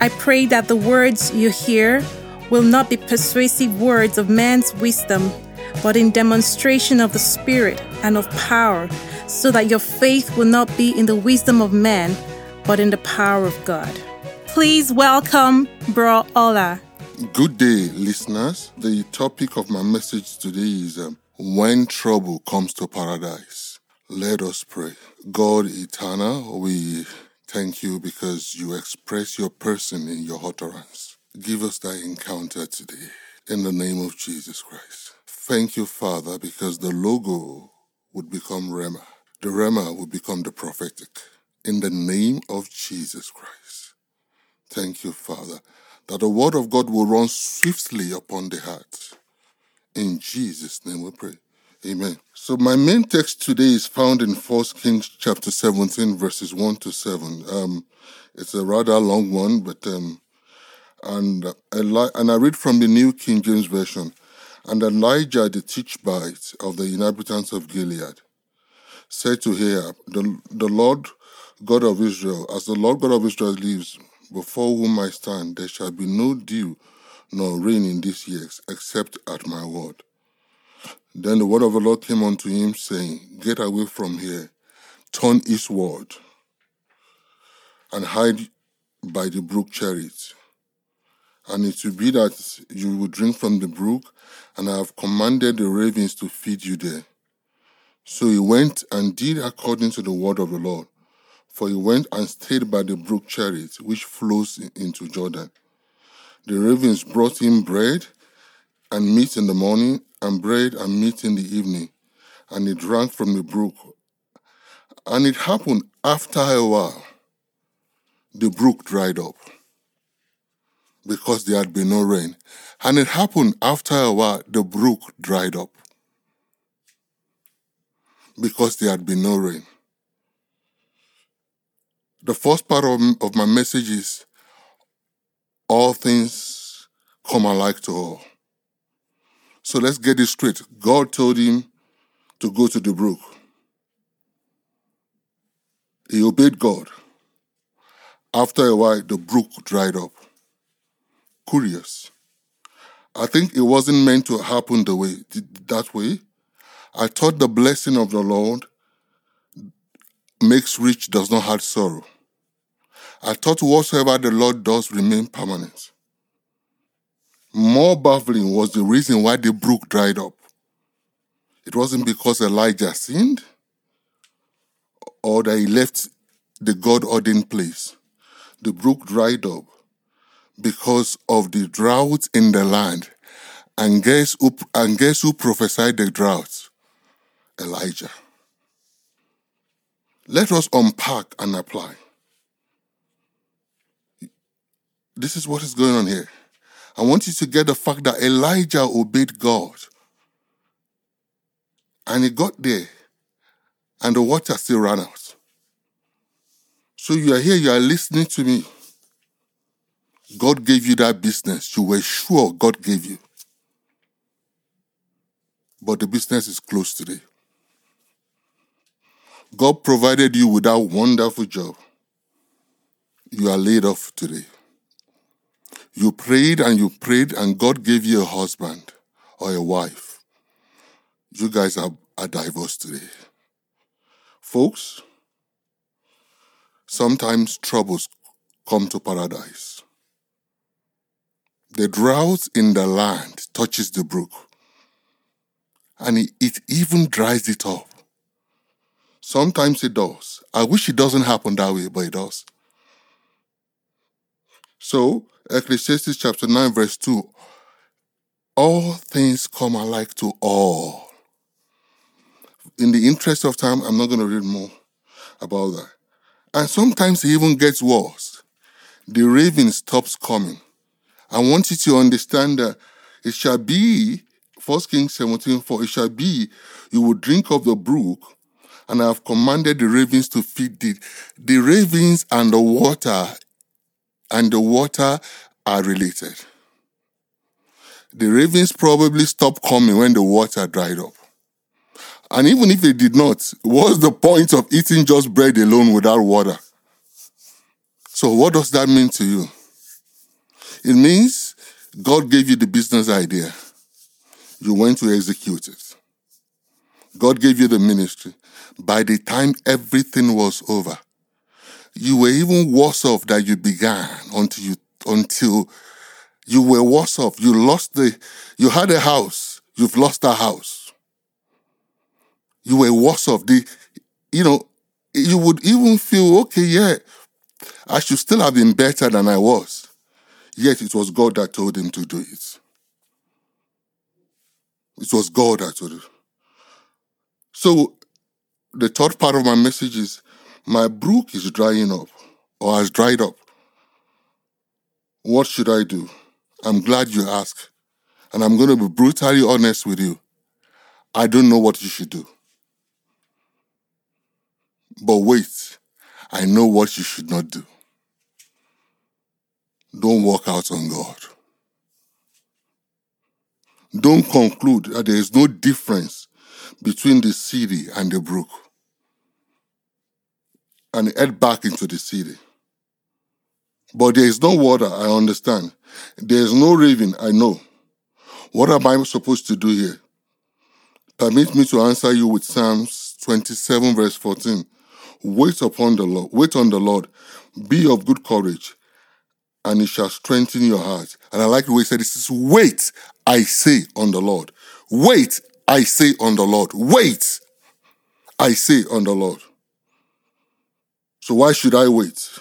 I pray that the words you hear will not be persuasive words of man's wisdom, but in demonstration of the Spirit and of power, so that your faith will not be in the wisdom of man, but in the power of God. Please welcome Bro Ola. Good day, listeners. The topic of my message today is um, When Trouble Comes to Paradise. Let us pray. God eternal, we Thank you because you express your person in your utterance. Give us that encounter today in the name of Jesus Christ. Thank you, Father, because the logos would become Rhema. The Rhema would become the prophetic. In the name of Jesus Christ. Thank you, Father, that the word of God will run swiftly upon the heart. In Jesus' name we pray. Amen. So my main text today is found in 1 Kings chapter 17, verses 1 to 7. Um, it's a rather long one, but um, and and I read from the New King James Version. And Elijah the Tishbite of the inhabitants of Gilead said to Ahab, the, the Lord God of Israel, as the Lord God of Israel lives, before whom I stand, there shall be no dew nor rain in these years, except at my word. Then the word of the Lord came unto him, saying, Get away from here, turn eastward, and hide by the brook Cherith. And it will be that you will drink from the brook, and I have commanded the ravens to feed you there. So he went and did according to the word of the Lord. For he went and stayed by the brook Cherith, which flows into Jordan. The ravens brought him bread and meat in the morning, and bread and meat in the evening, and he drank from the brook. And it happened after a while, the brook dried up because there had been no rain. And it happened after a while, the brook dried up because there had been no rain. The first part of, of my message is all things come alike to all. So let's get this straight. God told him to go to the brook. He obeyed God. After a while, the brook dried up. Curious. I think it wasn't meant to happen the way that way. I thought the blessing of the Lord makes rich, does not have sorrow. I thought whatsoever the Lord does remain permanent. More baffling was the reason why the brook dried up. It wasn't because Elijah sinned or that he left the God ordained place. The brook dried up because of the drought in the land. And guess who, and guess who prophesied the drought? Elijah. Let us unpack and apply. This is what is going on here. I want you to get the fact that Elijah obeyed God. And he got there, and the water still ran out. So you are here, you are listening to me. God gave you that business. You were sure God gave you. But the business is closed today. God provided you with that wonderful job. You are laid off today. You prayed and you prayed, and God gave you a husband or a wife. You guys are, are divorced today. Folks, sometimes troubles come to paradise. The drought in the land touches the brook, and it, it even dries it up. Sometimes it does. I wish it doesn't happen that way, but it does. So, Ecclesiastes chapter 9, verse 2 All things come alike to all. In the interest of time, I'm not going to read more about that. And sometimes it even gets worse. the raven stops coming. I want you to understand that it shall be, 1 Kings 17 4, it shall be, you will drink of the brook, and I have commanded the ravens to feed it. The ravens and the water and the water are related. The ravens probably stopped coming when the water dried up. And even if they did not, what's the point of eating just bread alone without water? So, what does that mean to you? It means God gave you the business idea. You went to execute it. God gave you the ministry. By the time everything was over, you were even worse off than you began until you until you were worse off. You lost the you had a house, you've lost a house. You were worse off. The you know, you would even feel, okay, yeah, I should still have been better than I was. Yet it was God that told him to do it. It was God that told him. So the third part of my message is my brook is drying up or has dried up. What should I do? I'm glad you asked. And I'm going to be brutally honest with you. I don't know what you should do. But wait, I know what you should not do. Don't walk out on God. Don't conclude that there is no difference between the city and the brook. And head back into the city. But there is no water, I understand. There is no raven, I know. What am I supposed to do here? Permit me to answer you with Psalms 27, verse 14. Wait upon the Lord, wait on the Lord, be of good courage, and it shall strengthen your heart. And I like the way he said this is wait, I say on the Lord. Wait, I say on the Lord. Wait, I say on the Lord. So why should I wait?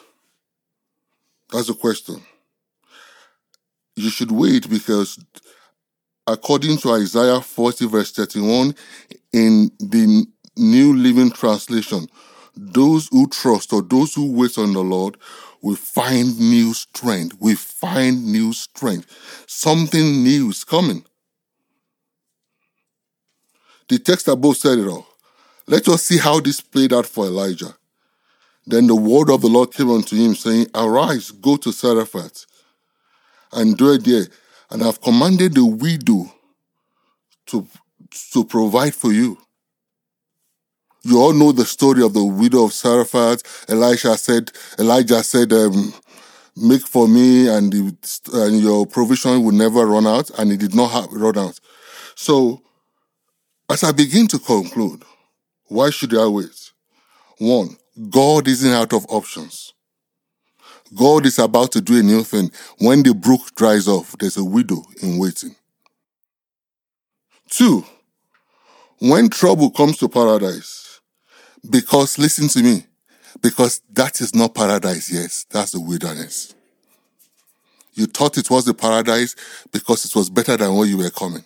That's the question. You should wait because according to Isaiah 40 verse 31 in the New Living Translation, those who trust or those who wait on the Lord we find new strength. We find new strength. Something new is coming. The text above said it all. Let us see how this played out for Elijah. Then the word of the Lord came unto him, saying, Arise, go to Zarephath, and dwell there, and I have commanded the widow to, to provide for you. You all know the story of the widow of Zarephath. Elisha said, Elijah said, um, make for me and, the, and your provision will never run out. And it did not have, run out. So, as I begin to conclude, why should I wait? One, God isn't out of options. God is about to do a new thing. When the brook dries off, there's a widow in waiting. Two, when trouble comes to paradise, because, listen to me, because that is not paradise, yes, that's the wilderness. You thought it was the paradise because it was better than where you were coming.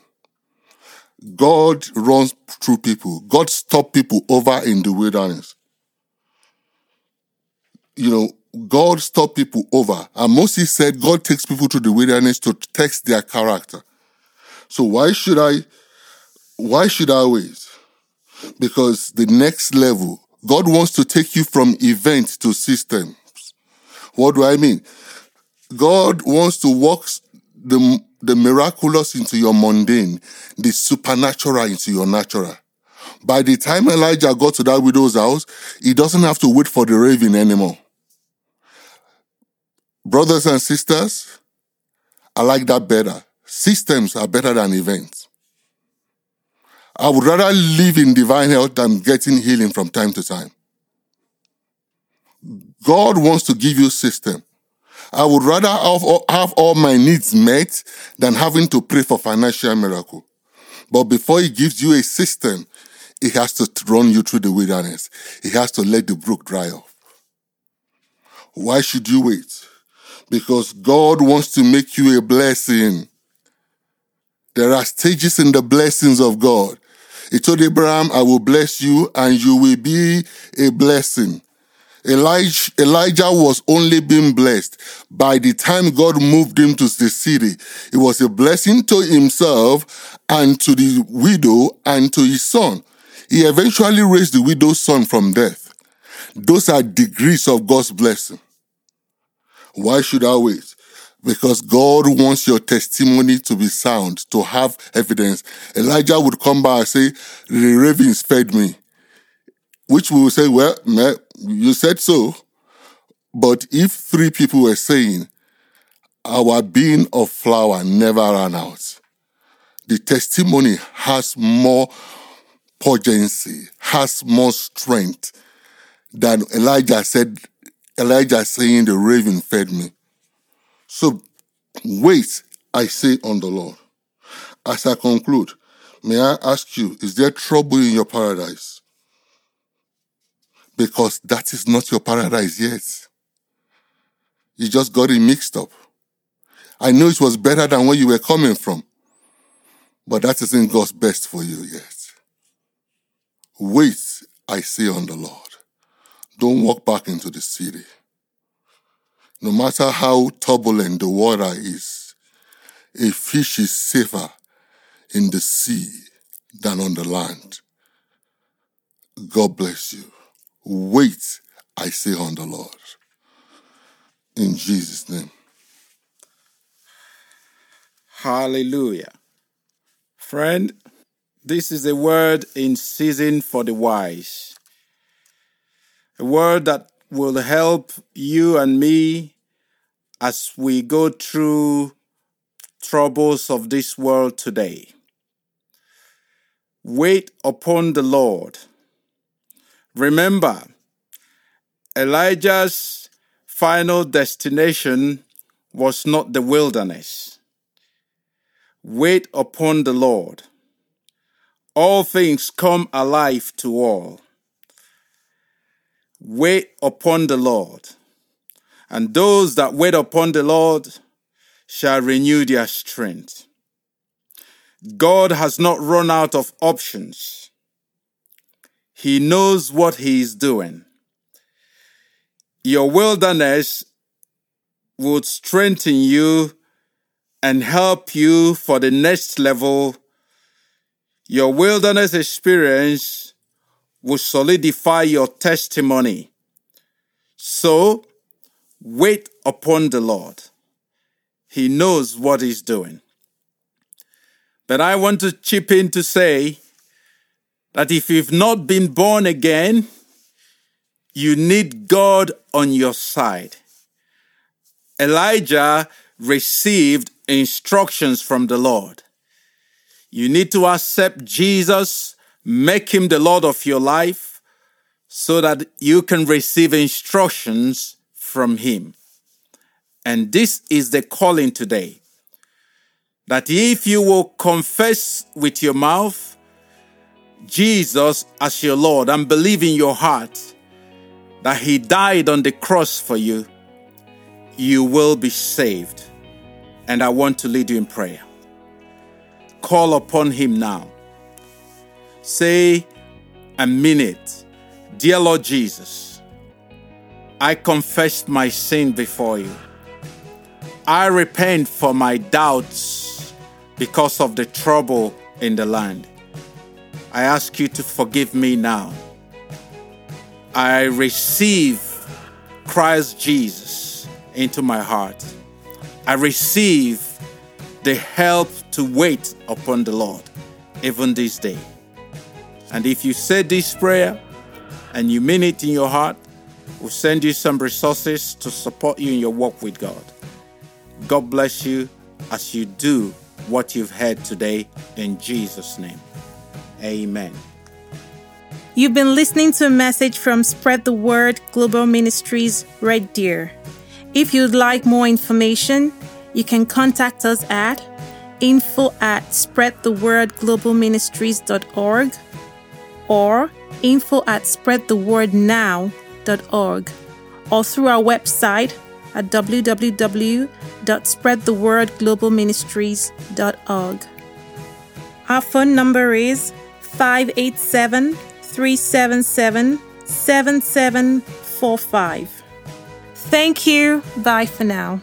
God runs through people. God stopped people over in the wilderness. You know, God stopped people over. And Moses said God takes people to the wilderness to test their character. So why should I, why should I wait? because the next level, God wants to take you from event to systems. What do I mean? God wants to work the, the miraculous into your mundane, the supernatural into your natural. By the time Elijah got to that widow's house, he doesn't have to wait for the raven anymore. Brothers and sisters, I like that better. Systems are better than events. I would rather live in divine health than getting healing from time to time. God wants to give you system. I would rather have, have all my needs met than having to pray for financial miracle. But before he gives you a system, he has to run you through the wilderness. He has to let the brook dry up. Why should you wait? Because God wants to make you a blessing. There are stages in the blessings of God. He told Abraham, I will bless you and you will be a blessing. Elijah, Elijah was only being blessed. By the time God moved him to the city, it was a blessing to himself and to the widow and to his son. He eventually raised the widow's son from death. Those are degrees of God's blessing. Why should I wait? Because God wants your testimony to be sound, to have evidence. Elijah would come by and say, The ravens fed me. Which we will say, Well, you said so. But if three people were saying, Our bean of flour never ran out, the testimony has more potency, has more strength than Elijah said, Elijah saying, The raven fed me. So wait, I say on the Lord. As I conclude, may I ask you, is there trouble in your paradise? Because that is not your paradise yet. You just got it mixed up. I know it was better than where you were coming from, but that isn't God's best for you yet. Wait, I say on the Lord. Don't walk back into the city. No matter how turbulent the water is, a fish is safer in the sea than on the land. God bless you. Wait, I say on the Lord. In Jesus' name. Hallelujah. Friend, this is a word in season for the wise. A word that will help you and me as we go through troubles of this world today. Wait upon the Lord. Remember, Elijah's final destination was not the wilderness. Wait upon the Lord. All things come alive to all. Wait upon the Lord. And those that wait upon the Lord shall renew their strength. God has not run out of options. He knows what He is doing. Your wilderness would strengthen you and help you for the next level. Your wilderness experience will solidify your testimony. So, wait upon the Lord. He knows what He's doing. But I want to chip in to say that if you've not been born again, you need God on your side. Elijah received instructions from the Lord. You need to accept Jesus Make him the Lord of your life so that you can receive instructions from him. And this is the calling today. That if you will confess with your mouth Jesus as your Lord and believe in your heart that he died on the cross for you, you will be saved. And I want to lead you in prayer. Call upon him now Say a minute, Dear Lord Jesus, I confess my sin before you. I repent for my doubts because of the trouble in the land. I ask you to forgive me now. I receive Christ Jesus into my heart. I receive the help to wait upon the Lord even this day. And if you said this prayer and you mean it in your heart, we'll send you some resources to support you in your walk with God. God bless you as you do what you've heard today in Jesus' name. Amen. You've been listening to a message from Spread the Word Global Ministries Red Deer. If you'd like more information, you can contact us at info at spreadthewordglobalministries.org or info at spreadthewordnow.org or through our website at www.spreadthewordglobalministries.org. Our phone number is 587 377 77 845. Thank you. Bye for now.